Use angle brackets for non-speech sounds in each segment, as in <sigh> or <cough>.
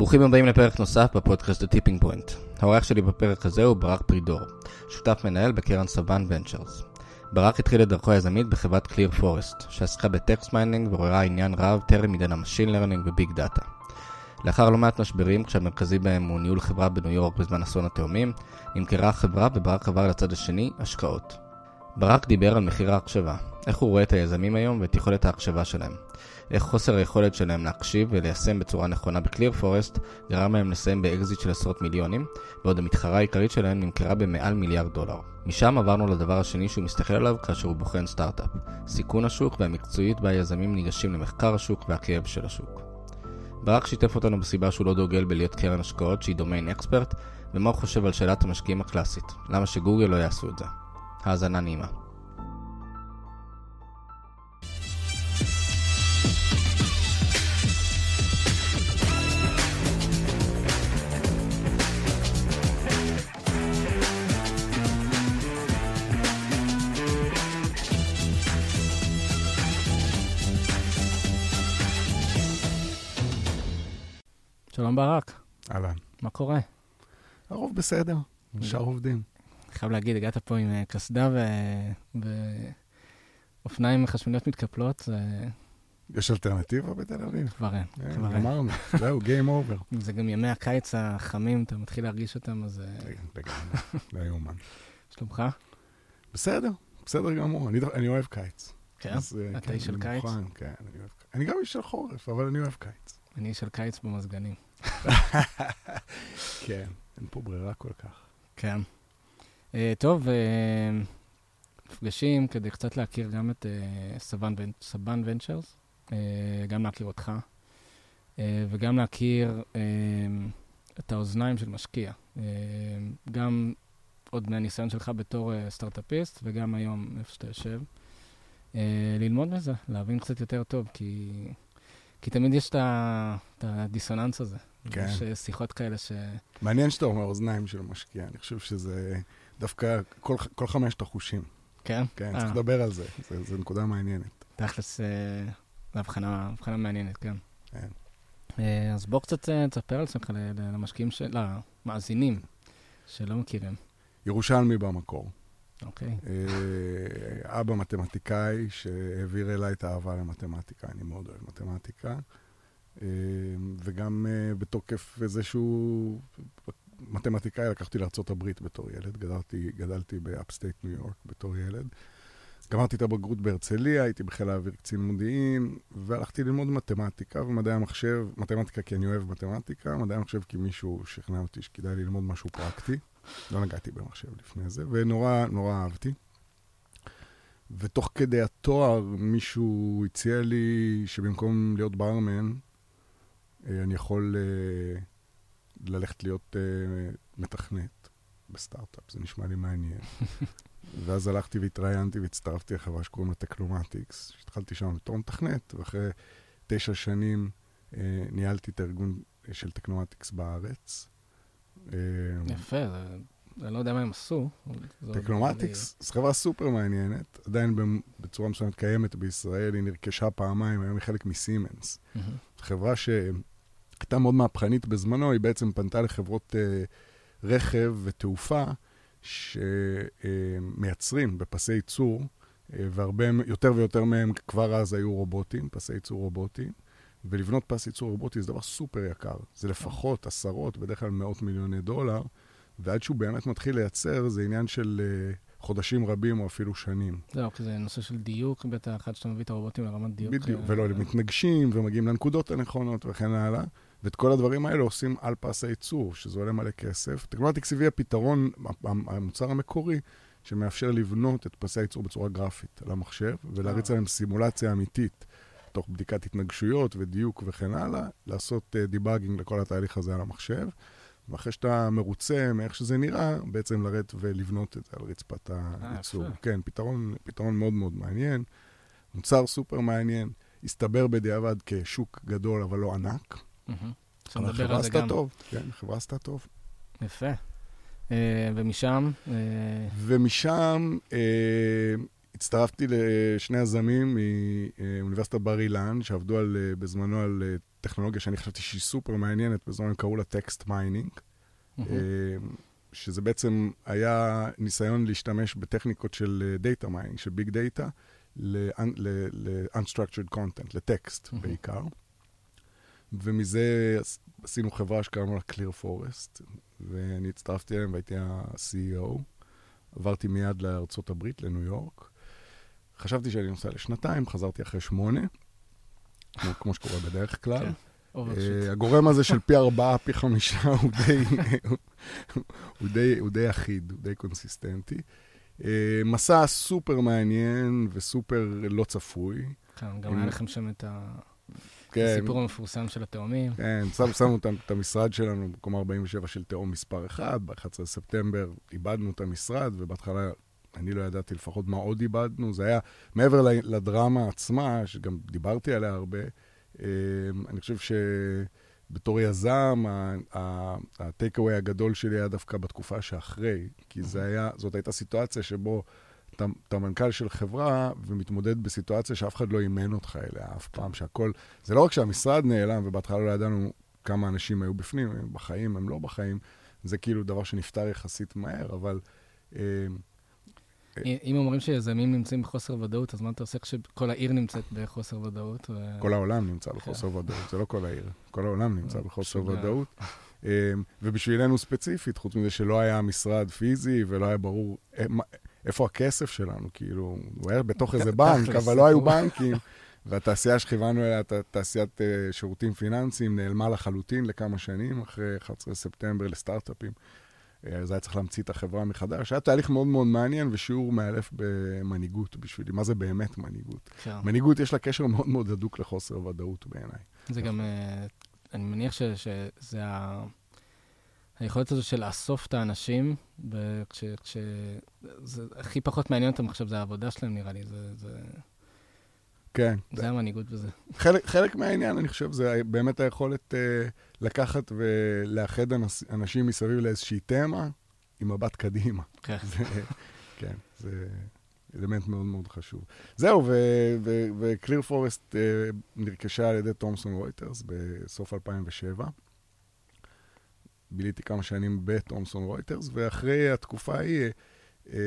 ברוכים הבאים לפרק נוסף בפודקאסט ה Tipping Point. האורח שלי בפרק הזה הוא ברק פרידור, שותף מנהל בקרן Seven Ventures. ברק התחיל את דרכו היזמית בחברת ClearForest, שעסקה ב text mining ועוררה עניין רב טרם עידן ה machine learning ו big data. לאחר לא מעט משברים, כשהמרכזי בהם הוא ניהול חברה בניו יורק בזמן אסון התאומים, נמכרה החברה וברק עבר לצד השני, השקעות. ברק דיבר על מחיר ההקשבה, איך הוא רואה את היזמים היום ואת יכולת ההקשבה שלהם. איך חוסר היכולת שלהם להקשיב וליישם בצורה נכונה ב ClearForest גרם להם לסיים באקזיט של עשרות מיליונים, בעוד המתחרה העיקרית שלהם נמכרה במעל מיליארד דולר. משם עברנו לדבר השני שהוא מסתכל עליו כאשר הוא בוחן סטארט-אפ, סיכון השוק והמקצועיות בה היזמים ניגשים למחקר השוק והכאב של השוק. ברק שיתף אותנו בסיבה שהוא לא דוגל בלהיות קרן השקעות שהיא domain expert, ומה הוא חושב על שאלת המשקיעים הקלאסית, למה שגוגל לא יעשו את זה. האזנה נעימה. שלום ברק, אהלן. מה קורה? הרוב בסדר, נשאר עובדים. אני חייב להגיד, הגעת פה עם אה, קסדה ו... ואופניים חשמליות מתקפלות, זה יש אלטרנטיבה בתל אביב? כבר אין. אין, כבר אין. גמרנו, זהו, Game over. <laughs> זה גם ימי הקיץ החמים, אתה מתחיל להרגיש אותם, אז אה, לגמרי, לא יאומן. שלומך? בסדר, בסדר גמור, אני- אוהב קיץ. כן? אה, אתה כן, איש של קיץ? כן, אני אוהב קיץ. אני גם איש של חורף, אבל אני אוהב קיץ. <laughs> אני איש של קיץ במזגנים. <laughs> כן, אין פה ברירה כל כך. כן. אה, טוב, אה, נפגשים כדי קצת להכיר גם את אה, סבן ונצ'רס, אה, גם להכיר אותך, אה, וגם להכיר אה, את האוזניים של משקיע. אה, גם עוד מהניסיון שלך בתור אה, סטארט-אפיסט, וגם היום איפה שאתה יושב. אה, ללמוד מזה, להבין קצת יותר טוב, כי, כי תמיד יש את הדיסוננס הזה. כן. יש אה, שיחות כאלה ש... מעניין שאתה אומר אוזניים של משקיע, אני חושב שזה דווקא כל- כל חמשת החושים. כן? כן, אה. צריך לדבר על זה, זו נקודה מעניינת. תכלס, אה, זו הבחנה, מעניינת, כן. כן. אה, אז בוא קצת אה, תספר על עצמך למשקיעים, למאזינים שלא מכירים. ירושלמי במקור. אוקיי, אה, אבא מתמטיקאי שהעביר אליי את האהבה למתמטיקה, אני מאוד אוהב מתמטיקה. וגם בתוקף היותו מתמטיקאי נלקחתי לארה"ב בתור ילד, גדלתי, גדלתי ב upstate ניו יורק בתור ילד. גמרתי את הבגרות בהרצליה, הייתי בחיל האוויר קצין מודיעין, והלכתי ללמוד מתמטיקה ומדעי המחשב, מתמטיקה כי אני אוהב מתמטיקה, מדעי המחשב כי מישהו שכנע אותי שכדאי ללמוד משהו פרקטי. לא נגעתי במחשב לפני זה, ונורא נורא אהבתי. ותוך כדי התואר מישהו הציע לי שבמקום להיות ברמן, אה, אני יכול אה, ללכת להיות אה, מתכנת בסטארט-אפ, זה נשמע לי מעניין. <laughs> ואז הלכתי והתראיינתי והצטרפתי לחברה שקוראים לה טקנומטיקס, שהתחלתי שם בתור מתכנת, ואחרי תשע שנים אה, ניהלתי את הארגון אה, של טקנומטיקס בארץ. אה, יפה, זה- אני לא יודע מה הם עשו. טקנומטיקס זו חברה סופר מעניינת, עדיין בצורה מסוימת קיימת בישראל, היא נרכשה פעמיים, היום היא חלק מסימנס. זו חברה שהייתה מאוד מהפכנית בזמנו, היא בעצם פנתה לחברות אה, רכב ותעופה שמייצרים בפסי ייצור, אה, והרבה, יותר ויותר מהם כבר אז היו רובוטים, פסי ייצור רובוטיים, ולבנות פס ייצור רובוטי זה דבר סופר יקר. זה לפחות עשרות, בדרך כלל מאות מיליוני דולר, ועד שהוא באמת מתחיל לייצר, זה עניין של אה, חודשים רבים או אפילו שנים. זהו, כי זה נושא של דיוק, בטח, עד שאתה מביא את הרובוטים לרמת דיוק. בדיוק, אה, ולא, הם מתנגשים ומגיעים לנקודות הנכונות וכן הלאה. ואת כל הדברים האלה עושים על פס הייצור, שזה עולה מלא כסף. טכנולוגיה הביאה פתרון, המוצר המקורי, שמאפשר לבנות את פסי הייצור בצורה גרפית על המחשב, ולהריץ אה. עליהם סימולציה אמיתית, תוך בדיקת התנגשויות ודיוק וכן הלאה, לעשות דיבאגינג לכל התהליך הזה על המחשב. ואחרי שאתה מרוצה מאיך שזה נראה, בעצם לרדת ולבנות את זה על רצפת הייצור. יפה. כן, פתרון, פתרון מאוד מאוד מעניין. מוצר סופר מעניין. הסתבר בדיעבד כשוק גדול, אבל לא ענק. אפשר אבל החברה עשתה. טוב. כן, החברה עשתה טוב. יפה. אה, ומשם, אה, ומשם אה, הצטרפתי לשני יזמים מאוניברסיטת בר אילן, שעבדו על, בזמנו על טכנולוגיה שאני חשבתי שהיא סופר מעניינת, בזמן הם קראו לה text mining, שזה בעצם היה ניסיון להשתמש בטכניקות של data mining, של big data, ל-unstructured content, לטקסט mm-hmm. בעיקר. ומזה עשינו חברה שקראנו לה Clear Forest, ואני הצטרפתי אליהם והייתי ה-CEO. עברתי מיד לארצות הברית, לניו יורק. חשבתי שאני נוסע לשנתיים, חזרתי אחרי שמונה, כמו, כמו שקורה בדרך כלל. כן. Uh, הגורם הזה של פי ארבעה, פי חמישה, הוא די, הוא, די, הוא די אחיד, הוא די קונסיסטנטי. Uh, מסע סופר מעניין וסופר לא צפוי. כן, גם היה לכם שם את ה... כן. הסיפור המפורסם של התאומים. כן, שמנו שם את המשרד שלנו במקום 47 של תאום מספר 1, ב-11 בספטמבר איבדנו את המשרד, ובהתחלה אני לא ידעתי לפחות מה עוד איבדנו. זה היה מעבר לדרמה עצמה, שגם דיברתי עליה הרבה, אמ, אני חושב שבתור יזם, הטייק-אווי הגדול שלי היה דווקא בתקופה שאחרי, כי זה היה, זאת הייתה סיטואציה שבו אתה, אתה מנכ"ל של חברה ומתמודד בסיטואציה שאף אחד לא אימן אותך אליה אף פעם, שהכל... זה לא רק שהמשרד נעלם ובהתחלה לא ידענו כמה אנשים היו בפנים, הם בחיים, הם לא בחיים, זה כאילו דבר שנפתר יחסית מהר, אבל... אה, אם אומרים שיזמים נמצאים בחוסר ודאות, אז מה אתה עושה כשכל העיר נמצאת בחוסר ודאות? ו... כל העולם נמצא בחוסר כן. ודאות, זה לא כל העיר. כל העולם נמצא אה, בחוסר ודאות. אה, ובשבילנו ספציפית, חוץ מזה שלא היה משרד פיזי ולא היה ברור איפה הכסף שלנו, כאילו, הוא היה בתוך איזה בנק, אבל לא היו בנקים. והתעשייה שכיוונו אליה, תעשיית uh, שירותים פיננסיים, נעלמה לחלוטין לכמה שנים, אחרי 11 ספטמבר לסטארט-אפים. Uh, אז היה צריך להמציא את החברה מחדש. היה תהליך מאוד מאוד מעניין ושיעור מאלף במנהיגות בשבילי. מה זה באמת מנהיגות? כן. מנהיגות יש לה קשר מאוד מאוד הדוק לחוסר ודאות בעיניי. זה גם, uh, אני מניח ש, שזה ה... היכולת הזו של לאסוף את האנשים, כש... כש... זה הכי פחות מעניין אותם עכשיו, זה העבודה שלהם, נראה לי. זה... זה... כן. זה המנהיגות בזה. חלק, חלק מהעניין, אני חושב, זה באמת היכולת uh, לקחת ולאחד אנש, אנשים מסביב לאיזושהי תמה עם מבט קדימה. כן. <laughs> זה, כן, זה אלמנט מאוד מאוד חשוב. זהו, וקליר פורסט uh, נרכשה על ידי תומסון רויטרס בסוף 2007. ביליתי כמה שנים בתומסון רויטרס, ואחרי התקופה ההיא, אה,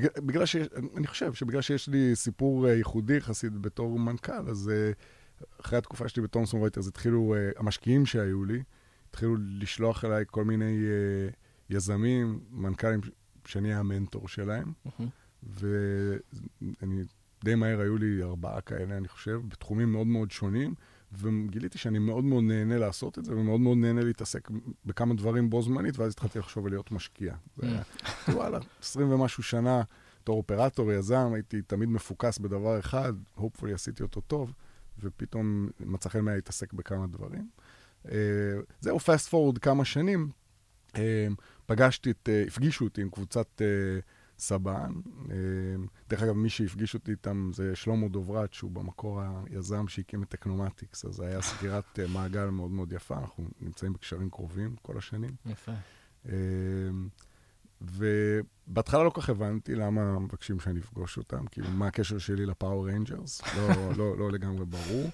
בגלל שיש, אני חושב שבגלל שיש לי סיפור אה, ייחודי יחסית בתור מנכ"ל, אז אה, אחרי התקופה שלי בתומסון רויטרס התחילו, המשקיעים שהיו לי, התחילו לשלוח אליי כל מיני יזמים, מנכ"לים, שאני המנטור שלהם, mm-hmm. ואני, די מהר היו לי ארבעה כאלה, אני חושב, בתחומים מאוד מאוד שונים. וגיליתי שאני מאוד מאוד נהנה לעשות את זה, ומאוד מאוד נהנה להתעסק בכמה דברים בו זמנית, ואז התחלתי לחשוב על להיות משקיע. זה היה, וואלה, 20 ומשהו שנה, בתור אופרטור, יזם, הייתי תמיד מפוקס בדבר אחד, הופפולי עשיתי אותו טוב, ופתאום מצא חן להתעסק בכמה דברים. Uh, זהו, fast forward כמה שנים, uh, פגשתי את, uh, הפגישו אותי עם קבוצת... Uh, סבן. אמ, דרך אגב, מי שהפגיש אותי איתם זה שלמה דוברת, שהוא במקור היזם שהקים את טכנומטיקס, אז זה היה סגירת אה, מעגל מאוד מאוד יפה, אנחנו נמצאים בקשרים קרובים כל השנים. יפה. אמ, ובהתחלה לא כל כך הבנתי למה מבקשים שאני אפגוש אותם, כאילו, מה הקשר שלי ל Power Rangers, לא, לא, לא לגמרי ברור.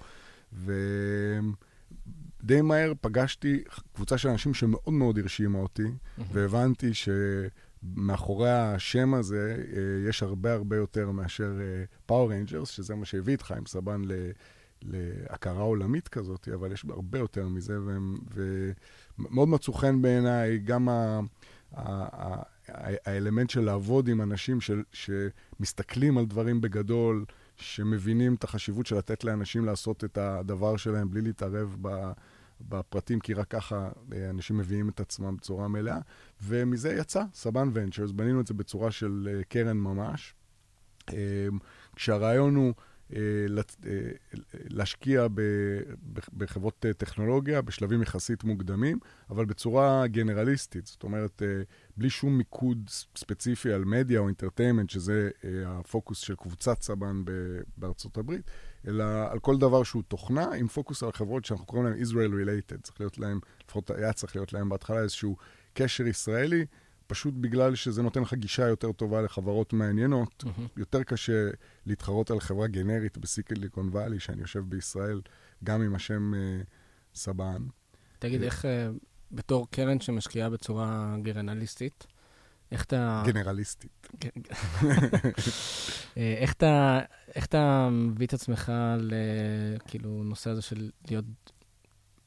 ודי מהר פגשתי קבוצה של אנשים שמאוד מאוד הרשימה אותי, והבנתי ש... מאחורי השם הזה אה, יש הרבה הרבה יותר מאשר Power uh, Rangers, שזה מה שהביא את חיים סבן להכרה עולמית כזאת, אבל יש הרבה יותר מזה, ומאוד מצאו חן בעיניי גם ה, ה, ה, האלמנט של לעבוד עם אנשים של, שמסתכלים על דברים בגדול, שמבינים את החשיבות של לתת לאנשים לעשות את הדבר שלהם בלי להתערב ב... בפרטים, כי רק ככה אה, אנשים מביאים את עצמם בצורה מלאה. ומזה יצא סבן ונצ'רס, בנינו את זה בצורה של אה, קרן ממש. אה, כשהרעיון הוא להשקיע בחברות טכנולוגיה בשלבים יחסית מוקדמים, אבל בצורה גנרליסטית. זאת אומרת, בלי שום מיקוד ספציפי על מדיה או אינטרטיימנט, שזה הפוקוס של קבוצת סבן בארצות הברית, אלא על כל דבר שהוא תוכנה, עם פוקוס על חברות שאנחנו קוראים להן Israel Related. צריך להיות להם, לפחות היה צריך להיות להם בהתחלה איזשהו קשר ישראלי, פשוט בגלל שזה נותן לך גישה יותר טובה לחברות מעניינות. Mm-hmm. יותר קשה להתחרות על חברה גנרית בסיקליקון וואלי, שאני יושב בישראל גם עם השם אה, סבן. תגיד, אה, איך, אה, בתור קרן שמשקיעה בצורה גרנליסטית, איך אתה... גנרליסטית. <laughs> כן. איך אתה מביא את עצמך לכאילו נושא הזה של להיות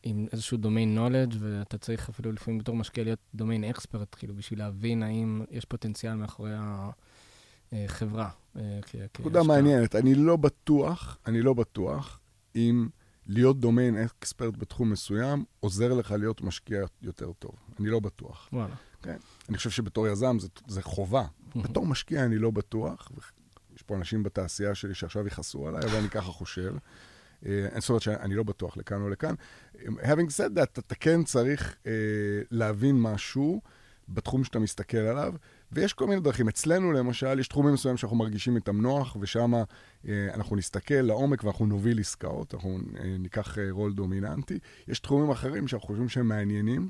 עם איזשהו דומיין נולדג' ואתה צריך אפילו לפעמים בתור משקיע להיות דומיין אקספרט, כאילו בשביל להבין האם יש פוטנציאל מאחורי החברה. אה, נקודה מעניינת, אני לא בטוח, אני לא בטוח אם להיות דומיין אקספרט בתחום מסוים עוזר לך להיות משקיע יותר טוב. אני לא בטוח. וואלה. כן. אני חושב שבתור יזם זה, זה חובה. בתור משקיע אני לא בטוח. יש פה אנשים בתעשייה שלי שעכשיו יכעסו עליי, אבל אני ככה חושב. זאת אומרת שאני לא בטוח לכאן או לכאן. Having said that, אתה כן צריך uh, להבין משהו בתחום שאתה מסתכל עליו, ויש כל מיני דרכים. אצלנו, למשל, יש תחומים מסוימים שאנחנו מרגישים איתם נוח, ושם uh, אנחנו נסתכל לעומק ואנחנו נוביל עסקאות, אנחנו uh, ניקח uh, רול דומיננטי. יש תחומים אחרים שאנחנו חושבים שהם מעניינים.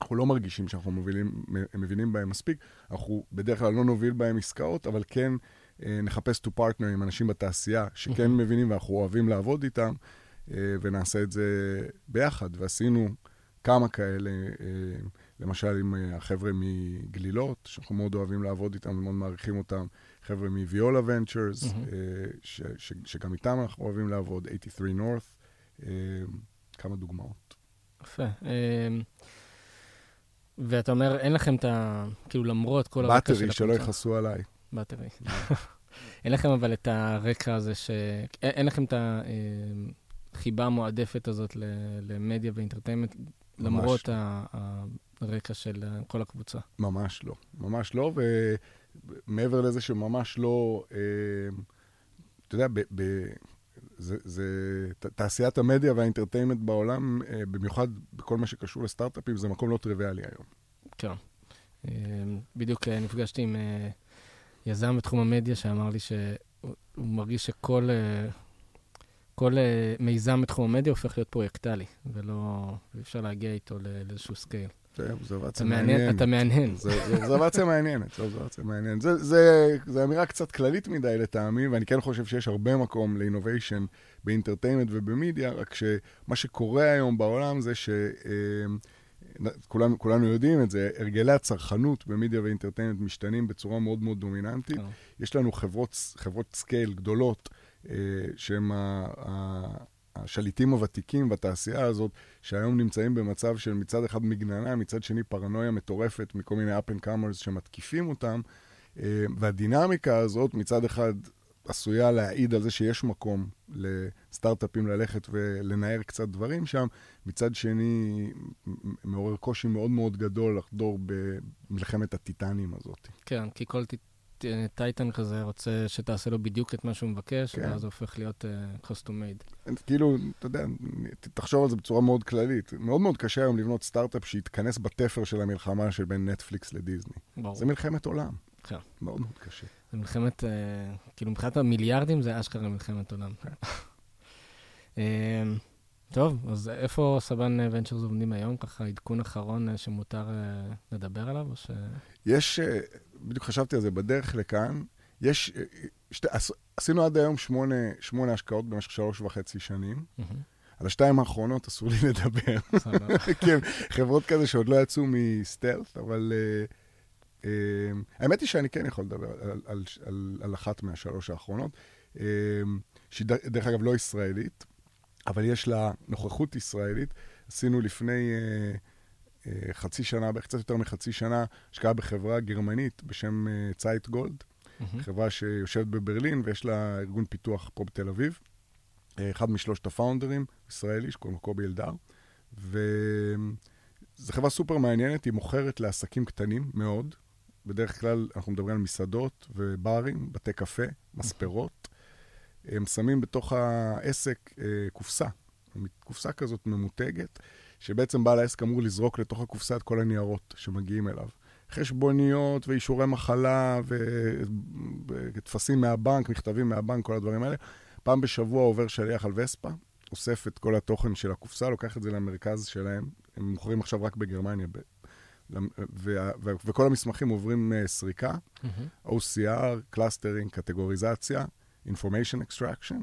אנחנו לא מרגישים שאנחנו מובילים, מבינים בהם מספיק. אנחנו בדרך כלל לא נוביל בהם עסקאות, אבל כן אה, נחפש to partner עם אנשים בתעשייה שכן מבינים ואנחנו אוהבים לעבוד איתם, אה, ונעשה את זה ביחד. ועשינו כמה כאלה, אה, למשל עם החבר'ה מגלילות, שאנחנו מאוד אוהבים לעבוד איתם ומאוד מעריכים אותם, חבר'ה מוויולה ונצ'רס, שגם איתם אנחנו אוהבים לעבוד, 83 North, כמה דוגמאות. יפה. ואתה אומר, אין לכם את ה... כאילו, למרות כל הרקע של הקבוצה. באטרי, שלא יכעסו עליי. באטרי. <laughs> אין לכם אבל את הרקע הזה ש... אין לכם את החיבה המועדפת הזאת למדיה ואינטרטיימנט, למרות. הרקע של כל הקבוצה. ממש לא. ממש לא, ומעבר לזה שממש לא... אה, אתה יודע, ב... ב... זה, זה תעשיית המדיה והאינטרטיימנט בעולם, אה, במיוחד בכל מה שקשור לסטארט-אפים, זה מקום לא טריוויאלי היום. כן. אה, בדיוק נפגשתי עם יזם בתחום המדיה שאמר לי שהוא מרגיש שכל כל מיזם בתחום המדיה הופך להיות פרויקטלי, ולא, אפשר להגיע איתו לאיזשהו scale. זה אובזרבציה מעניינת. אתה מהנהן. זה אובזרבציה מעניינת, זה אובזרבציה מעניינת. זו אמירה קצת כללית מדי לטעמי, ואני כן חושב שיש הרבה מקום ל innovation ב entertainment ובמדיה, רק שמה שקורה היום בעולם זה ש... כולנו, כולנו יודעים את זה, הרגלי הצרכנות במדיה ו entertainment משתנים בצורה מאוד מאוד דומיננטית. Oh. יש לנו חברות, חברות scale גדולות, אה, שהן השליטים הוותיקים בתעשייה הזאת, שהיום נמצאים במצב של מצד אחד מגננה, מצד שני פרנויה מטורפת מכל מיני up and comers שמתקיפים אותם. אה, והדינמיקה הזאת מצד אחד עשויה להעיד על זה שיש מקום לסטארט-אפים ללכת ולנער קצת דברים שם, מצד שני מעורר קושי מאוד מאוד גדול לחדור במלחמת הטיטנים הזאת. כן, כי כל טייטן כזה רוצה שתעשה לו בדיוק את מה שהוא מבקש, כן. ואז זה הופך להיות uh, custom made. כאילו, אתה יודע, תחשוב על זה בצורה מאוד כללית. מאוד מאוד קשה היום לבנות סטארט-אפ שיתכנס בתפר של המלחמה שבין נטפליקס לדיסני. ברור. זה מלחמת עולם. כן. מאוד מאוד קשה. זה מלחמת, uh, כאילו מבחינת המיליארדים זה אשכרה מלחמת עולם. uh, <laughs> טוב, אז איפה סבן ונצ'רס עובדים היום? ככה עדכון אחרון uh, שמותר לדבר עליו, או ש... יש, בדיוק חשבתי על זה בדרך לכאן, יש, שתי, עש, עשינו עד היום שמונה, שמונה השקעות במשך שלוש וחצי שנים. Mm-hmm. על השתיים האחרונות אסור לי <laughs> לדבר. כן, חברות כזה שעוד לא יצאו מסטלף, אבל... Uh, אמ, האמת היא שאני כן יכול לדבר על, על, על, על אחת מהשלוש האחרונות, אמ, שהיא דרך אגב לא ישראלית, אבל יש לה נוכחות ישראלית. עשינו לפני אה, אה, חצי שנה, בערך קצת יותר מחצי שנה, השקעה בחברה גרמנית בשם אה, צייט גולד, mm-hmm. חברה שיושבת בברלין ויש לה ארגון פיתוח פה בתל אביב. אחד משלושת הפאונדרים, ישראלי, שקוראים לו קובי אלדר. וזו חברה סופר מעניינת, היא מוכרת לעסקים קטנים מאוד, בדרך כלל אנחנו מדברים על מסעדות וברים, בתי קפה, מספרות. הם שמים בתוך העסק אה, קופסה, קופסה כזאת ממותגת, שבעצם בעל העסק אמור לזרוק לתוך הקופסה את כל הניירות שמגיעים אליו. חשבוניות ואישורי מחלה וטפסים מהבנק, מכתבים מהבנק, כל הדברים האלה. פעם בשבוע עובר שליח על וספה, אוסף את כל התוכן של הקופסה, לוקח את זה למרכז שלהם. הם מוכרים עכשיו רק בגרמניה, וכל המסמכים עוברים uh, סריקה, mm-hmm. OCR, clustering, קטגוריזציה, Information Extraction,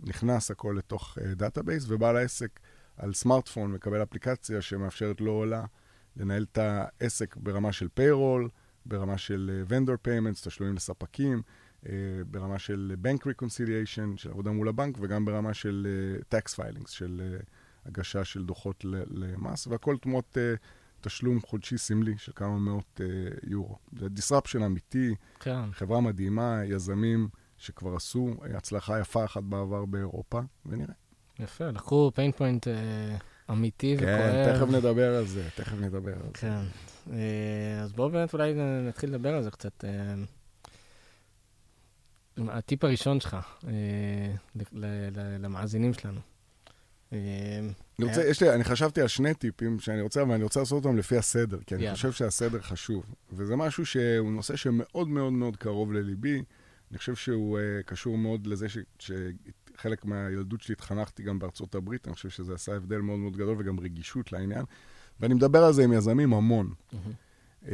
נכנס הכל לתוך database, ובעל העסק על סמארטפון מקבל אפליקציה שמאפשרת לו לה לנהל את העסק ברמה של payroll, ברמה של vendor payments, תשלומים לספקים, ברמה של Bank Reconciliation, של עבודה מול הבנק, וגם ברמה של tax filings, של הגשה של דוחות למס, והכל תמורת תשלום חודשי סמלי של כמה מאות יורו. זה disruption אמיתי, כן. חברה מדהימה, יזמים שכבר עשו הצלחה יפה אחת בעבר באירופה, ונראה. יפה, לקחו pain point אמיתי כן, וכואב. כן, תכף נדבר על זה, תכף נדבר על כן. זה. כן, אז בואו באמת אולי נתחיל לדבר על זה קצת. הטיפ הראשון שלך למאזינים שלנו. אני רוצה, יש לי, אני חשבתי על שני טיפים שאני רוצה, ואני רוצה לעשות אותם לפי הסדר, כי אני חושב שהסדר חשוב. וזה משהו שהוא נושא שמאוד מאוד מאוד קרוב לליבי. אני חושב שהוא קשור מאוד לזה שחלק מהילדות שלי התחנכתי גם בארצות הברית, אני חושב שזה עשה הבדל מאוד מאוד גדול וגם רגישות לעניין. ואני מדבר על זה עם יזמים המון. Mm-hmm.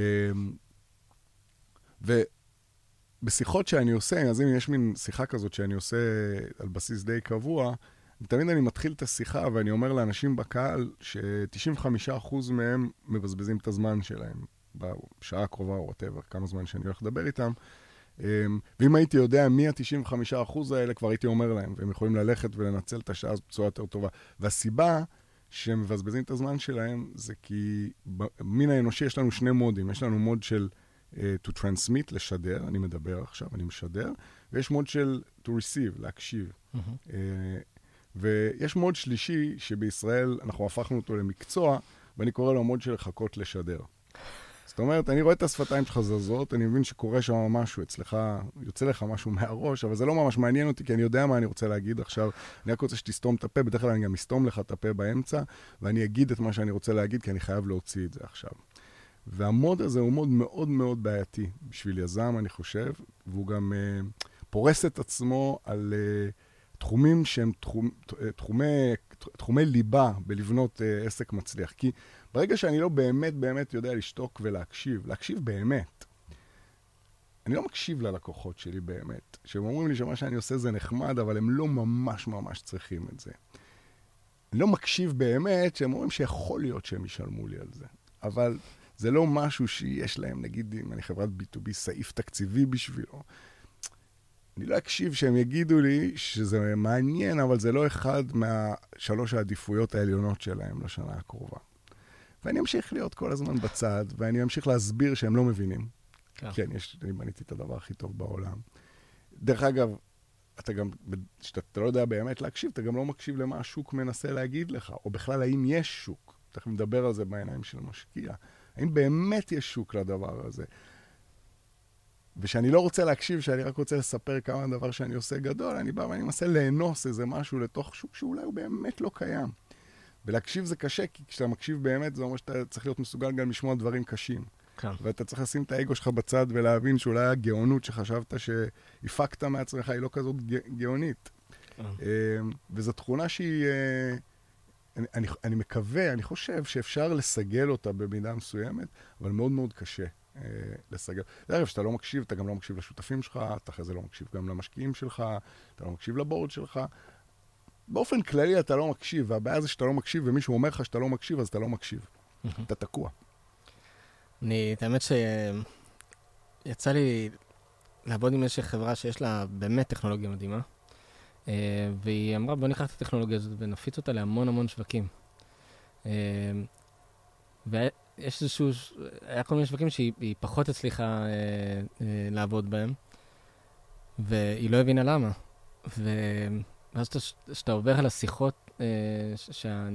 ובשיחות שאני עושה, אז אם יש מין שיחה כזאת שאני עושה על בסיס די קבוע, תמיד אני מתחיל את השיחה ואני אומר לאנשים בקהל ש-95% מהם מבזבזים את הזמן שלהם בשעה הקרובה או whatever, כמה זמן שאני הולך לדבר איתם. ואם הייתי יודע מי ה-95% האלה, כבר הייתי אומר להם, והם יכולים ללכת ולנצל את השעה הזאת בצורה יותר טובה. והסיבה שהם מבזבזים את הזמן שלהם זה כי במין האנושי יש לנו שני מודים. יש לנו מוד של uh, to transmit, לשדר, אני מדבר עכשיו, אני משדר, ויש מוד של to receive, להקשיב. Mm-hmm. Uh, ויש מוד שלישי, שבישראל אנחנו הפכנו אותו למקצוע, ואני קורא לו מוד של לחכות לשדר. זאת אומרת, אני רואה את השפתיים שלך זזות, אני מבין שקורה שם משהו אצלך, יוצא לך משהו מהראש, אבל זה לא ממש מעניין אותי, כי אני יודע מה אני רוצה להגיד עכשיו. אני רק רוצה שתסתום את הפה, בדרך כלל אני גם אסתום לך את הפה באמצע, ואני אגיד את מה שאני רוצה להגיד, כי אני חייב להוציא את זה עכשיו. והמוד הזה הוא מוד מאוד מאוד בעייתי בשביל יזם, אני חושב, והוא גם uh, פורס את עצמו על uh, תחומים שהם תחומ, תחומי, תחומי ליבה בלבנות uh, עסק מצליח. כי ברגע שאני לא באמת באמת יודע לשתוק ולהקשיב, להקשיב באמת, אני לא מקשיב ללקוחות שלי באמת, שהם אומרים לי שמה שאני עושה זה נחמד, אבל הם לא ממש ממש צריכים את זה. אני לא מקשיב באמת, שהם אומרים שיכול להיות שהם ישלמו לי על זה, אבל זה לא משהו שיש להם, נגיד, אם אני חברת B2B, סעיף תקציבי בשבילו. אני לא אקשיב שהם יגידו לי שזה מעניין, אבל זה לא אחד מהשלוש העדיפויות העליונות שלהם לשנה הקרובה. ואני אמשיך להיות כל הזמן בצד, ואני אמשיך להסביר שהם לא מבינים. כן, כן יש, אני בניתי את הדבר הכי טוב בעולם. דרך אגב, אתה גם, כשאתה לא יודע באמת להקשיב, אתה גם לא מקשיב למה השוק מנסה להגיד לך, או בכלל, האם יש שוק. תכף נדבר על זה בעיניים של משקיע. האם באמת יש שוק לדבר הזה? ושאני לא רוצה להקשיב, שאני רק רוצה לספר כמה דבר שאני עושה גדול, אני בא ואני מנסה לאנוס איזה משהו לתוך שוק שאולי הוא באמת לא קיים. ולהקשיב זה קשה, כי כשאתה מקשיב באמת, זה אומר שאתה צריך להיות מסוגל גם לשמוע דברים קשים. כן. ואתה צריך לשים את האגו שלך בצד ולהבין שאולי הגאונות שחשבת שהפקת מעצמך היא לא כזאת גאונית. כן. אמ, וזו תכונה שהיא... אה, אני, אני, אני מקווה, אני חושב שאפשר לסגל אותה במידה מסוימת, אבל מאוד מאוד קשה לסגל. דרך אגב, כשאתה לא מקשיב, אתה גם לא מקשיב לשותפים שלך, אתה אחרי זה לא מקשיב גם למשקיעים שלך, אתה לא מקשיב לבורד שלך. באופן כללי אתה לא מקשיב, והבעיה זה שאתה לא מקשיב, ומישהו אומר לך שאתה לא מקשיב, אז אתה לא מקשיב. אתה תקוע. אני, האמת שיצא לי לעבוד עם איזושהי חברה שיש לה באמת טכנולוגיה מדהימה, אה, והיא אמרה, בוא ניקח את הטכנולוגיה הזאת ונפיץ אותה להמון המון שווקים. אה, ויש איזשהו, היה כל מיני שווקים שהיא פחות הצליחה אה, לעבוד בהם, והיא לא הבינה למה. ואז כשאתה עובר על השיחות, אה, שאתה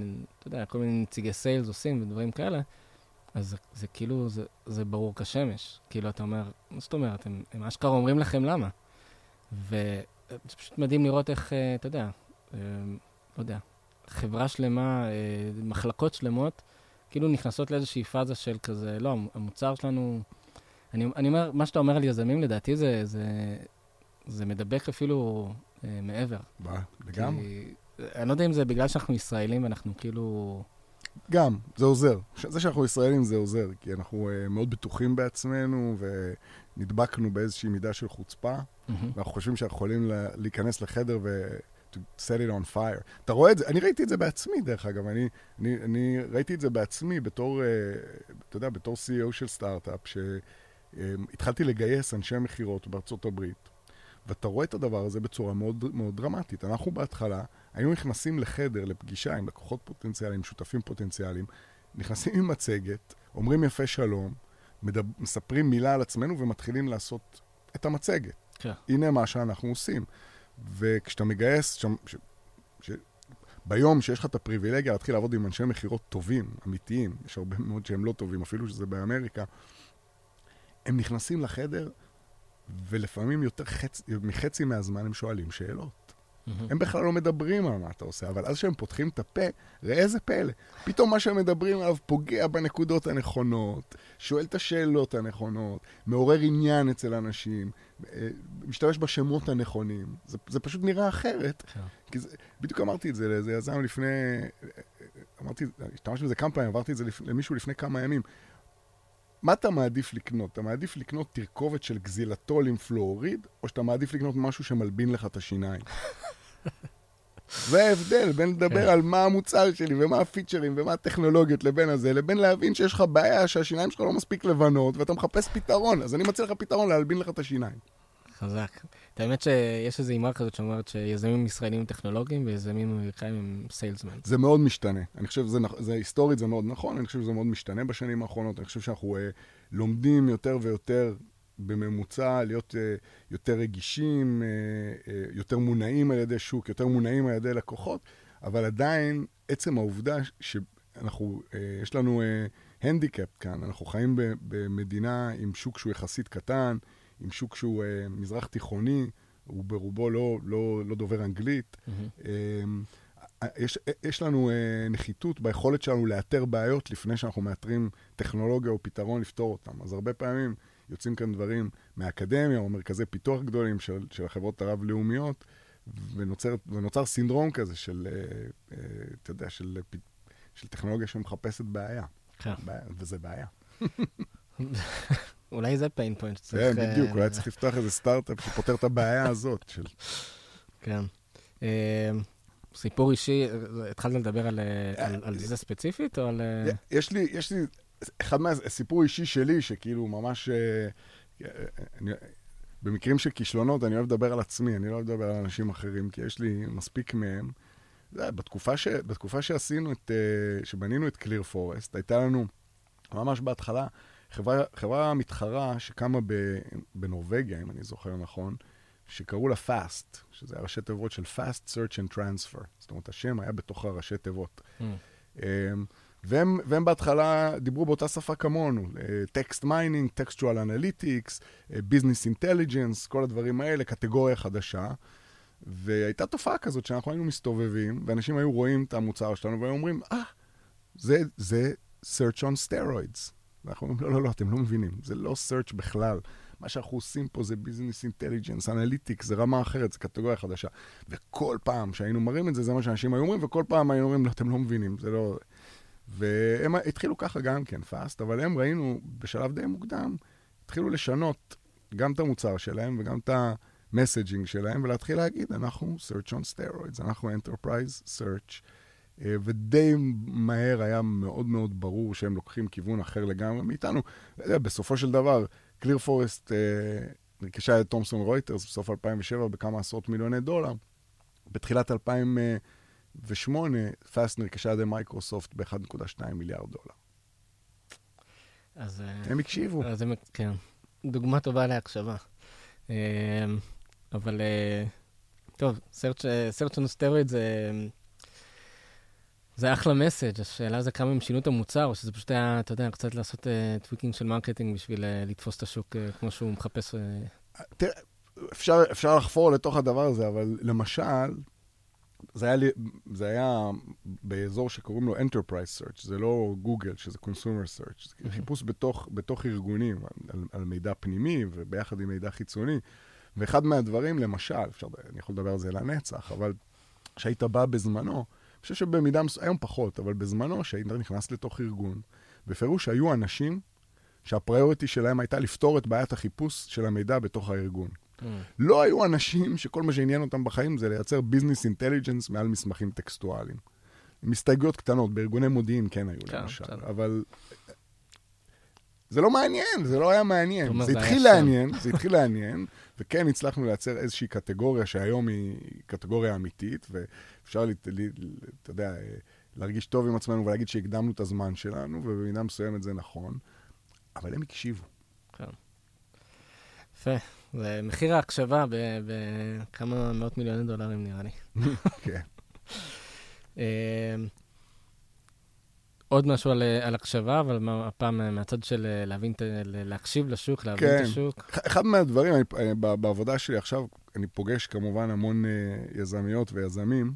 יודע, כל מיני נציגי סיילס עושים ודברים כאלה, אז זה, זה כאילו, זה, זה ברור כשמש. כאילו, אתה אומר, מה זאת אומרת, הם, הם אשכרה אומרים לכם למה. וזה פשוט מדהים לראות איך, אה, אתה יודע, אה, לא יודע, חברה שלמה, אה, מחלקות שלמות, כאילו נכנסות לאיזושהי פאזה של כזה, לא, המוצר שלנו... אני, אני אומר, מה שאתה אומר על יזמים, לדעתי זה, זה, זה מדבק אפילו אה, מעבר. מה, לגמרי. אני לא יודע אם זה בגלל שאנחנו ישראלים ואנחנו כאילו... גם, זה עוזר. זה שאנחנו ישראלים זה עוזר, כי אנחנו uh, מאוד בטוחים בעצמנו ונדבקנו באיזושהי מידה של חוצפה, mm-hmm. ואנחנו חושבים שאנחנו יכולים להיכנס לחדר ו... to set it on fire. אתה רואה את זה, אני ראיתי את זה בעצמי, דרך אגב, אני, אני, אני ראיתי את זה בעצמי בתור, uh, אתה יודע, בתור CEO של סטארט-אפ, שהתחלתי לגייס אנשי מכירות בארצות הברית, ואתה רואה את הדבר הזה בצורה מאוד, מאוד דרמטית. אנחנו בהתחלה היינו נכנסים לחדר, לפגישה עם לקוחות פוטנציאליים, שותפים פוטנציאליים, נכנסים עם מצגת, אומרים יפה שלום, מדבר, מספרים מילה על עצמנו ומתחילים לעשות את המצגת. כן. הנה מה שאנחנו עושים. וכשאתה מגייס, ש... ש... ש... ביום שיש לך את הפריבילגיה להתחיל לעבוד עם אנשי מכירות טובים, אמיתיים, יש הרבה מאוד שהם לא טובים, אפילו שזה באמריקה, הם נכנסים לחדר, ולפעמים יותר חצ... מחצי מהזמן הם שואלים שאלות. הם בכלל לא מדברים על מה אתה עושה, אבל אז שהם פותחים את הפה, ראה איזה פלא. פתאום מה שהם מדברים עליו פוגע בנקודות הנכונות, שואל את השאלות הנכונות, מעורר עניין אצל אנשים, משתמש בשמות הנכונים. זה, זה פשוט נראה אחרת. כן. כי זה, בדיוק אמרתי את זה לאיזה יזם לפני, אמרתי, השתמשתי בזה כמה פעמים, עברתי את זה לפ, למישהו לפני כמה ימים. מה אתה מעדיף לקנות? אתה מעדיף לקנות תרכובת של גזילתול עם פלואוריד, או שאתה מעדיף לקנות משהו שמלבין לך את השיניים? <laughs> זה ההבדל בין לדבר כן. על מה המוצר שלי ומה הפיצ'רים ומה הטכנולוגיות לבין הזה, לבין להבין שיש לך בעיה שהשיניים שלך לא מספיק לבנות ואתה מחפש פתרון. אז אני מציע לך פתרון להלבין לך את השיניים. חזק. את האמת שיש איזו אימרה כזאת שאומרת שיזמים ישראלים הם טכנולוגיים ויזמים אמריקאים הם סיילסמן. זה מאוד משתנה. אני חושב שזה, היסטורית, זה מאוד נכון, אני חושב שזה מאוד משתנה בשנים האחרונות. אני חושב שאנחנו אה, לומדים יותר ויותר בממוצע להיות אה, יותר רגישים, אה, אה, יותר מונעים על ידי שוק, יותר מונעים על ידי לקוחות, אבל עדיין עצם העובדה שאנחנו, יש לנו הנדיקאפ כאן, אנחנו חיים במדינה עם שוק שהוא יחסית קטן, עם שוק שהוא מזרח תיכוני, הוא ברובו לא, לא, לא דובר אנגלית. אמ, יש, יש לנו אה, נחיתות ביכולת שלנו לאתר בעיות לפני שאנחנו מאתרים טכנולוגיה או פתרון לפתור אותם. אז הרבה פעמים יוצאים כאן דברים מהאקדמיה או מרכזי פיתוח גדולים של, של החברות הרב-לאומיות, ונוצר, ונוצר סינדרום כזה של, אה, אה, אתה יודע, של, של טכנולוגיה שמחפשת בעיה. כן. בעיה וזה בעיה. <laughs> אולי זה פיין פוינט כן, שצריך... בדיוק, אה, אולי צריך לפתוח איזה סטארט-אפ שפותר את הבעיה הזאת. של... כן. אה, סיפור אישי, אה, התחלת לדבר על, אה, על, על זה ספציפית, או על... אה, יש לי, יש לי, אחד מהסיפור אישי שלי, שכאילו ממש, אה, אני, במקרים של כישלונות, אני אוהב לדבר על עצמי, אני לא אוהב לדבר על אנשים אחרים, כי יש לי מספיק מהם. זה, בתקופה, ש, בתקופה שעשינו את, אה, שבנינו את Clear Forest, הייתה לנו, ממש בהתחלה, חברה, חברה מתחרה שקמה ב, בנורבגיה, אם אני זוכר נכון, שקראו לה FAST, שזה היה ראשי תיבות של Fast Search and Transfer. זאת אומרת, השם היה בתוך הראשי תיבות. אה, אמ, והם, והם בהתחלה דיברו באותה שפה כמונו, text mining, textual analytics, business intelligence, כל הדברים האלה, קטגוריה חדשה. והייתה תופעה כזאת שאנחנו היינו מסתובבים, ואנשים היו רואים את המוצר שלנו והיו אומרים, אה, זה, זה search on steroids. ואנחנו אומרים, לא, לא, לא, אתם לא מבינים, זה לא search בכלל. מה שאנחנו עושים פה זה business intelligence, analytics, זה רמה אחרת, זה קטגוריה חדשה. וכל פעם שהיינו מראים את זה, זה מה שאנשים היו אומרים, וכל פעם היינו אומרים, לא, אתם לא מבינים, זה לא... והם התחילו ככה גם כן, FAST, אבל הם ראינו בשלב די מוקדם, התחילו לשנות גם את המוצר שלהם וגם את ה messaging שלהם, ולהתחיל להגיד, אנחנו search on steroids, אנחנו enterprise search, אה, ודי מהר היה מאוד מאוד ברור שהם לוקחים כיוון אחר לגמרי מאיתנו. אה, בסופו של דבר, ClearForest נרכשה את תומסון רויטרס בסוף 2007 בכמה עשרות מיליוני דולר. בתחילת 2008, FAST נרכשה על ידי מייקרוסופט ב-1.2 מיליארד דולר. אז... אה, הם הקשיבו. אז הם, כן. דוגמה טובה להקשבה. אה, אבל, אה, טוב, search on steroid זה... זה אחלה message, השאלה זה כמה הם שינו את המוצר, או שזה פשוט היה, אתה יודע, קצת לעשות tweaking של marketing בשביל אה, לתפוס את השוק אה, כמו שהוא מחפש. אה, תראה, אפשר, אפשר לחפור לתוך הדבר הזה, אבל למשל, זה היה, לי, זה היה באזור שקוראים לו Enterprise Search, זה לא גוגל, שזה Consumer Search, זה חיפוש בתוך, בתוך ארגונים, על, על מידע פנימי וביחד עם מידע חיצוני. ואחד מהדברים, למשל, אפשר, אני יכול לדבר על זה לנצח, אבל כשהיית בא בזמנו, אני חושב שבמידה מסוימת, היום פחות, אבל בזמנו, שהיית נכנס לתוך ארגון, בפירוש היו אנשים שה priority שלהם הייתה לפתור את בעיית החיפוש של המידע בתוך הארגון. Mm. לא היו אנשים שכל מה שעניין אותם בחיים זה לייצר business intelligence מעל מסמכים טקסטואליים. עם הסתייגויות קטנות, בארגוני מודיעין כן היו כן, למשל, כן. אבל זה לא מעניין, זה לא היה מעניין. זה התחיל לעניין, זה התחיל לעניין, <laughs> וכן הצלחנו לייצר איזושהי קטגוריה שהיום היא קטגוריה אמיתית, ואפשר, אתה יודע, להרגיש טוב עם עצמנו ולהגיד שהקדמנו את הזמן שלנו, ובמידה מסוימת זה נכון, אבל הם הקשיבו. כן. יפה. זה מחיר ההקשבה בכמה מאות מיליוני דולרים, נראה לי. כן. <laughs> אמ, עוד משהו על, על הקשבה, אבל מה, הפעם מהצד של להבין, להקשיב לשוק, להבין כן. את השוק. אחד מהדברים, אני, בעבודה שלי עכשיו, אני פוגש כמובן המון אה, יזמיות ויזמים,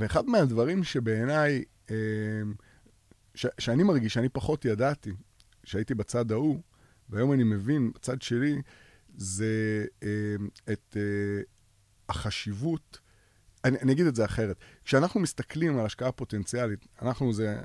ואחד מהדברים שבעיניי, אמ, שאני מרגיש שאני פחות ידעתי, שהייתי בצד ההוא, והיום אני מבין, בצד שלי, זה אמ, את אה, החשיבות אני, אני אגיד את זה אחרת. כשאנחנו מסתכלים על השקעה פוטנציאלית, אנחנו זה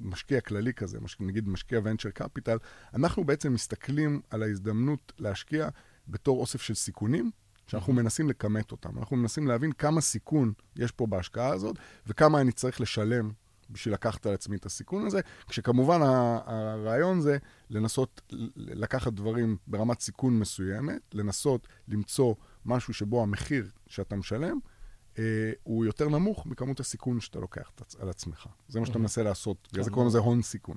משקיע כללי כזה, מש, נגיד משקיע ונצ'ר קפיטל, אנחנו בעצם מסתכלים על ההזדמנות להשקיע בתור אוסף של סיכונים, שאנחנו מנסים לכמת אותם. אנחנו מנסים להבין כמה סיכון יש פה בהשקעה הזאת, וכמה אני צריך לשלם בשביל לקחת על עצמי את הסיכון הזה, כשכמובן הרעיון זה לנסות לקחת דברים ברמת סיכון מסוימת, לנסות למצוא משהו שבו המחיר שאתה משלם אה, הוא יותר נמוך מכמות הסיכון שאתה לוקח על עצמך. זה מה שאתה מנסה לעשות, בגלל זה קוראים לזה הון סיכון.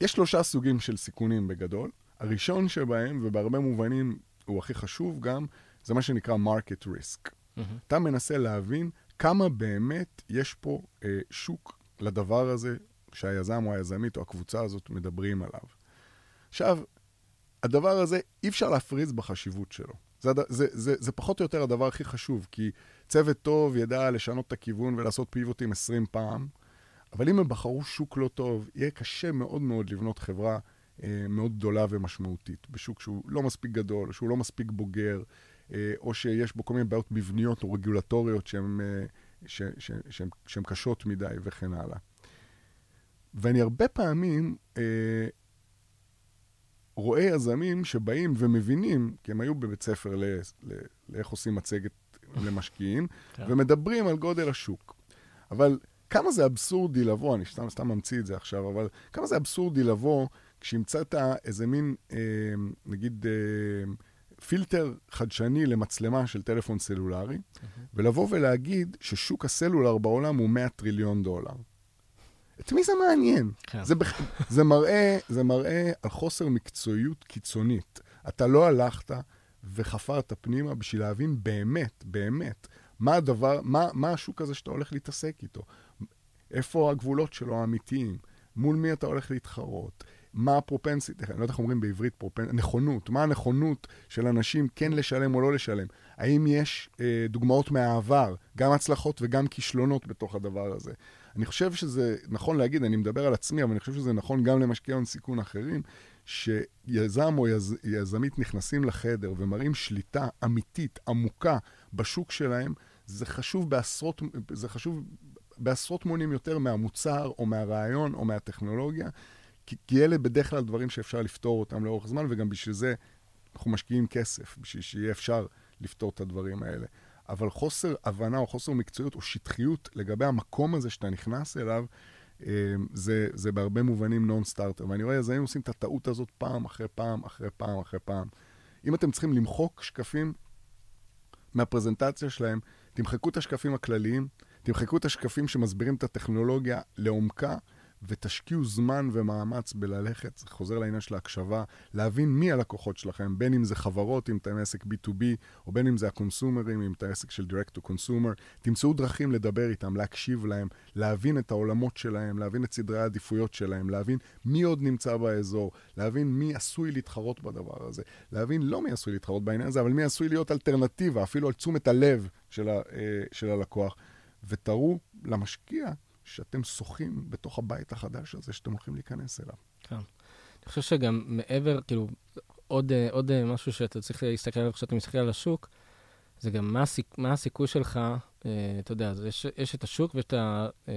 יש שלושה סוגים של סיכונים בגדול. הראשון שבהם, ובהרבה מובנים הוא הכי חשוב גם, זה מה שנקרא market risk. Mm-hmm. אתה מנסה להבין כמה באמת יש פה אה, שוק לדבר הזה שהיזם או היזמית או הקבוצה הזאת מדברים עליו. עכשיו, הדבר הזה, אי אפשר להפריז בחשיבות שלו. זה, זה, זה, זה פחות או יותר הדבר הכי חשוב, כי צוות טוב ידע לשנות את הכיוון ולעשות פיבוטים 20 פעם, אבל אם הם בחרו שוק לא טוב, יהיה קשה מאוד מאוד לבנות חברה אה, מאוד גדולה ומשמעותית, בשוק שהוא לא מספיק גדול, שהוא לא מספיק בוגר, או שיש בו כל מיני בעיות מבניות או רגולטוריות שהן אה, קשות מדי וכן הלאה. ואני הרבה פעמים אה, רואה יזמים שבאים ומבינים, כי הם היו בבית ספר לאיך עושים מצגת למשקיעים, כן. ומדברים על גודל השוק. אבל כמה זה אבסורדי לבוא, אני סתם, סתם ממציא את זה עכשיו, אבל כמה זה אבסורדי לבוא כשהמצאת איזה מין, אה, נגיד, אה, פילטר חדשני למצלמה של טלפון סלולרי, mm-hmm. ולבוא ולהגיד ששוק הסלולר בעולם הוא 100 טריליון דולר. את מי זה מעניין? כן. זה, בח... <laughs> זה, מראה, זה מראה על חוסר מקצועיות קיצונית. אתה לא הלכת וחפרת פנימה בשביל להבין באמת, באמת, מה הדבר, מה, מה השוק הזה שאתה הולך להתעסק איתו. איפה הגבולות שלו האמיתיים? מול מי אתה הולך להתחרות? מה הפרופנסית, אני לא יודע איך אומרים בעברית פרופנ... נכונות, מה הנכונות של אנשים כן לשלם או לא לשלם? האם יש אה, דוגמאות מהעבר, גם הצלחות וגם כישלונות בתוך הדבר הזה? אני חושב שזה נכון להגיד, אני מדבר על עצמי, אבל אני חושב שזה נכון גם למשקיעי הון סיכון אחרים, שיזם או יז, יזמית נכנסים לחדר ומראים שליטה אמיתית, עמוקה, בשוק שלהם, זה חשוב בעשרות, זה חשוב בעשרות מונים יותר מהמוצר או מהרעיון או מהטכנולוגיה, כי, כי אלה בדרך כלל דברים שאפשר לפתור אותם לאורך זמן, וגם בשביל זה אנחנו משקיעים כסף, בשביל שיהיה אפשר לפתור את הדברים האלה. אבל חוסר הבנה או חוסר מקצועיות או שטחיות לגבי המקום הזה שאתה נכנס אליו, אה, זה, זה בהרבה מובנים נון סטארטר. ואני רואה יזמים עושים את הטעות הזאת פעם אחרי פעם אחרי פעם אחרי פעם. אם אתם צריכים למחוק שקפים מהפרזנטציה שלהם, תמחקו את השקפים הכלליים, תמחקו את השקפים שמסבירים את הטכנולוגיה לעומקה, ותשקיעו זמן ומאמץ בללכת, זה חוזר לעניין של ההקשבה, להבין מי הלקוחות שלכם, בין אם זה חברות, אם אתם עסק B2B, או בין אם זה הקונסומרים, אם אתם עסק של direct to consumer, תמצאו דרכים לדבר איתם, להקשיב להם, להבין את העולמות שלהם, להבין את סדרי העדיפויות שלהם, להבין מי עוד נמצא באזור, להבין מי עשוי להתחרות בדבר הזה, להבין לא מי עשוי להתחרות בעניין הזה, אבל מי עשוי להיות אלטרנטיבה, אפילו על תשומת הלב של, ה, אה, של הלקוח, ותראו למשקיע שאתם שוחים בתוך הבית החדש הזה שאתם הולכים להיכנס אליו. כן. אני חושב שגם מעבר, כאילו, עוד, אה, עוד אה, משהו שאתה צריך להסתכל עליו כשאתה מסתכל על השוק, זה גם מה, הסיכ, מה הסיכוי שלך, אה, אתה יודע, יש, יש את השוק ויש את ה... אה,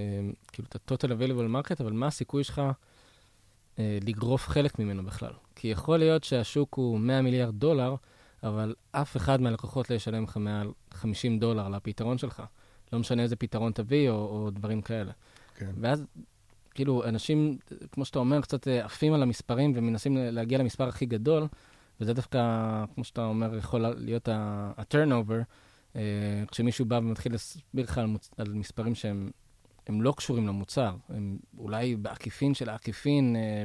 כאילו, את ה-total available market, אבל מה הסיכוי שלך אה, לגרוף חלק ממנו בכלל. כי יכול להיות שהשוק הוא 100 מיליארד דולר, אבל אף אחד מהלקוחות לא ישלם לך מעל 50 דולר לפתרון שלך. לא משנה איזה פתרון תביא או, או דברים כאלה. כן. ואז, כאילו, אנשים, כמו שאתה אומר, קצת אה, עפים על המספרים ומנסים להגיע למספר הכי גדול, וזה דווקא, כמו שאתה אומר, יכול להיות ה-turnover, אה, כשמישהו בא ומתחיל להסביר לך על, מוצ... על מספרים שהם הם לא קשורים למוצר, הם אולי בעקיפין של העקיפין, אה,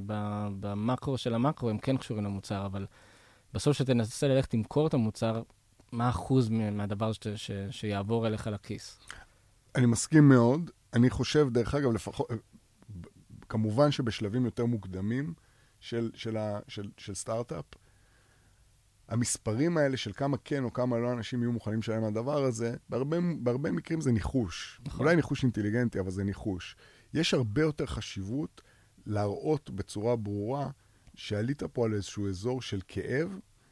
במקרו של המקרו, הם כן קשורים למוצר, אבל בסוף כשתנסה ללכת למכור את המוצר, מה האחוז מהדבר ש, ש, שיעבור אליך לכיס? אני מסכים מאוד. אני חושב, דרך אגב, לפחות, כמובן שבשלבים יותר מוקדמים של, של, ה, של, של סטארט-אפ, המספרים האלה של כמה כן או כמה לא אנשים יהיו מוכנים לשלם על הדבר הזה, בהרבה, בהרבה מקרים זה ניחוש. נכון. אולי ניחוש אינטליגנטי, אבל זה ניחוש. יש הרבה יותר חשיבות להראות בצורה ברורה שעלית פה על איזשהו אזור של כאב,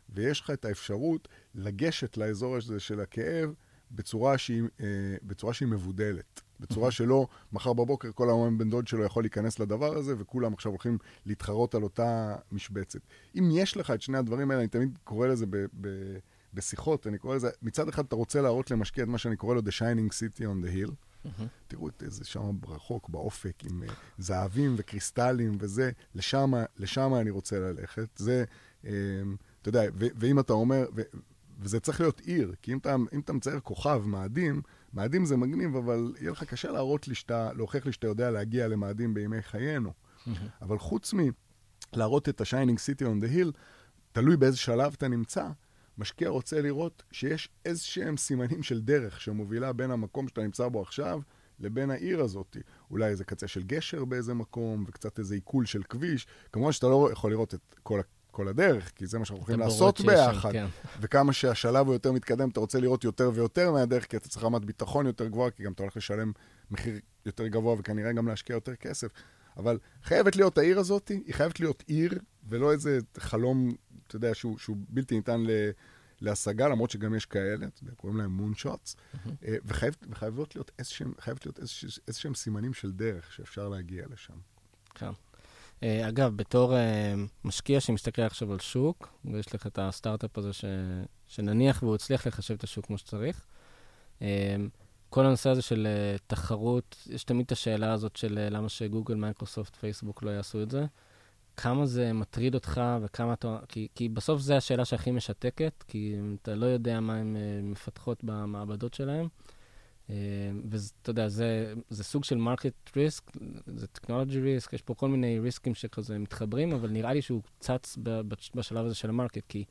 ויש לך את האפשרות לגשת לאזור הזה של הכאב בצורה שהיא, אה, בצורה שהיא מבודלת. בצורה שלא מחר בבוקר כל היום בן דוד שלו יכול להיכנס לדבר הזה, וכולם עכשיו הולכים להתחרות על אותה משבצת. אם יש לך את שני הדברים האלה, אני תמיד קורא לזה ב... ב בשיחות, אני קורא לזה, מצד אחד אתה רוצה להראות למשקיע את מה שאני קורא לו The Shining City on the Hill. Mm-hmm. תראו את זה שם רחוק, באופק, עם uh, זהבים וקריסטלים וזה, לשם, לשם אני רוצה ללכת. זה, um, אתה יודע, ואם אתה אומר, וזה צריך להיות עיר, כי אם אתה, אם אתה מצייר כוכב, מאדים, מאדים זה מגניב, אבל יהיה לך קשה להראות לי שאתה, להוכיח לי שאתה יודע להגיע למאדים בימי חיינו. אבל חוץ מלהראות את ה-Shining City on the Hill, תלוי באיזה שלב אתה נמצא, משקיע רוצה לראות שיש איזשהם סימנים של דרך שמובילה בין המקום שאתה נמצא בו עכשיו לבין העיר הזאת. אולי איזה קצה של גשר באיזה מקום, וקצת איזה עיכול של כביש. כמובן שאתה לא יכול לראות את כל כל הדרך, כי זה מה שאנחנו הולכים לעשות ביחד. כן. וכמה שהשלב הוא יותר מתקדם, אתה רוצה לראות יותר ויותר מהדרך, כי אתה צריך רמת ביטחון יותר גבוהה, כי גם אתה הולך לשלם מחיר יותר גבוה, וכנראה גם להשקיע יותר כסף. אבל חייבת להיות העיר הזאת, היא חייבת להיות עיר, ולא איזה חלום, אתה יודע, שהוא, שהוא בלתי ניתן ל... להשגה, למרות שגם יש כאלה, אתה יודע, קוראים להם מון שוטס, mm-hmm. וחייבות להיות איזשהם סימנים של דרך שאפשר להגיע לשם. כן. אה, אגב, בתור uh, משקיע שמסתכל עכשיו על שוק, ויש לך את הסטארט-אפ הזה ש... שנניח והוא הצליח לחשב את השוק כמו שצריך, uh, כל הנושא הזה של תחרות, יש תמיד את השאלה הזאת של למה שגוגל, מייקרוסופט, פייסבוק לא יעשו את זה. כמה זה מטריד אותך וכמה אתה... כי, כי בסוף זו השאלה שהכי משתקת, כי אתה לא יודע מה הן מפתחות במעבדות שלהן. אה, ואתה יודע, זה, זה סוג של market risk, זה technology risk, יש פה כל מיני risk ים שכזה מתחברים, אבל נראה לי שהוא צץ בשלב הזה של ה market, כי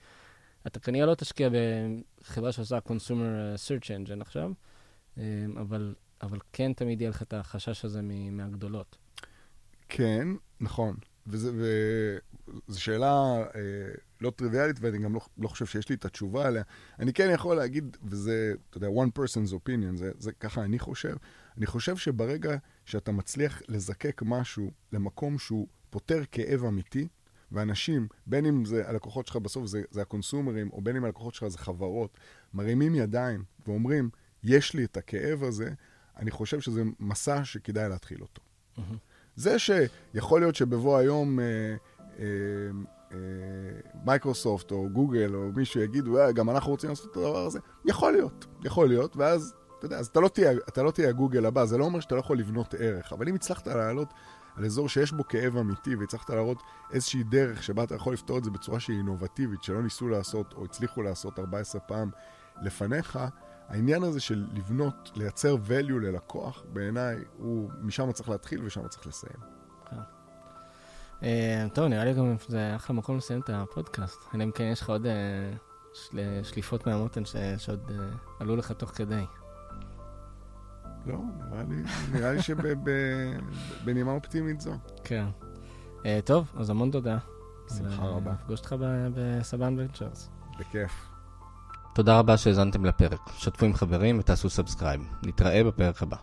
אתה כנראה לא תשקיע בחברה שעושה consumer search engine עכשיו, אה, אבל, אבל כן תמיד יהיה לך את החשש הזה מהגדולות. כן, נכון. וזו שאלה אה, לא טריוויאלית, ואני גם לא, לא חושב שיש לי את התשובה עליה. אני כן יכול להגיד, וזה, אתה יודע, one person's opinion, זה, זה ככה אני חושב. אני חושב שברגע שאתה מצליח לזקק משהו למקום שהוא פותר כאב אמיתי, ואנשים, בין אם זה הלקוחות שלך בסוף זה, זה הקונסומרים, או בין אם הלקוחות שלך זה חברות, מרימים ידיים ואומרים, יש לי את הכאב הזה, אני חושב שזה מסע שכדאי להתחיל אותו. Mm-hmm. זה שיכול להיות שבבוא היום... אה, אה, מייקרוסופט או גוגל או מישהו יגידו, אה, גם אנחנו רוצים לעשות את הדבר הזה, יכול להיות, יכול להיות, ואז, אתה יודע, אז אתה לא תהיה, אתה לא תהיה הגוגל הבא, זה לא אומר שאתה לא יכול לבנות ערך, אבל אם הצלחת לעלות על אזור שיש בו כאב אמיתי, והצלחת להראות איזושהי דרך שבה אתה יכול לפתור את זה בצורה שהיא אינובטיבית, שלא ניסו לעשות או הצליחו לעשות 14 פעם לפניך, העניין הזה של לבנות, לייצר value ללקוח, בעיניי, הוא, משם צריך להתחיל ושם צריך לסיים. אה, טוב, נראה לי גם שזה אחלה מקום לסיים את הפודקאסט. אלא אם כן יש לך עוד אה, שליפות מהמותן שעוד אה, עלו לך תוך כדי. לא, נראה לי, שבנימה אופטימית זו. כן. טוב, אז המון תודה. שמחה רבה. נפגוש אותך ב Saban Ventures. בכיף. תודה רבה שהאזנתם לפרק. שתפו עם חברים ותעשו subscribe. נתראה בפרק הבא.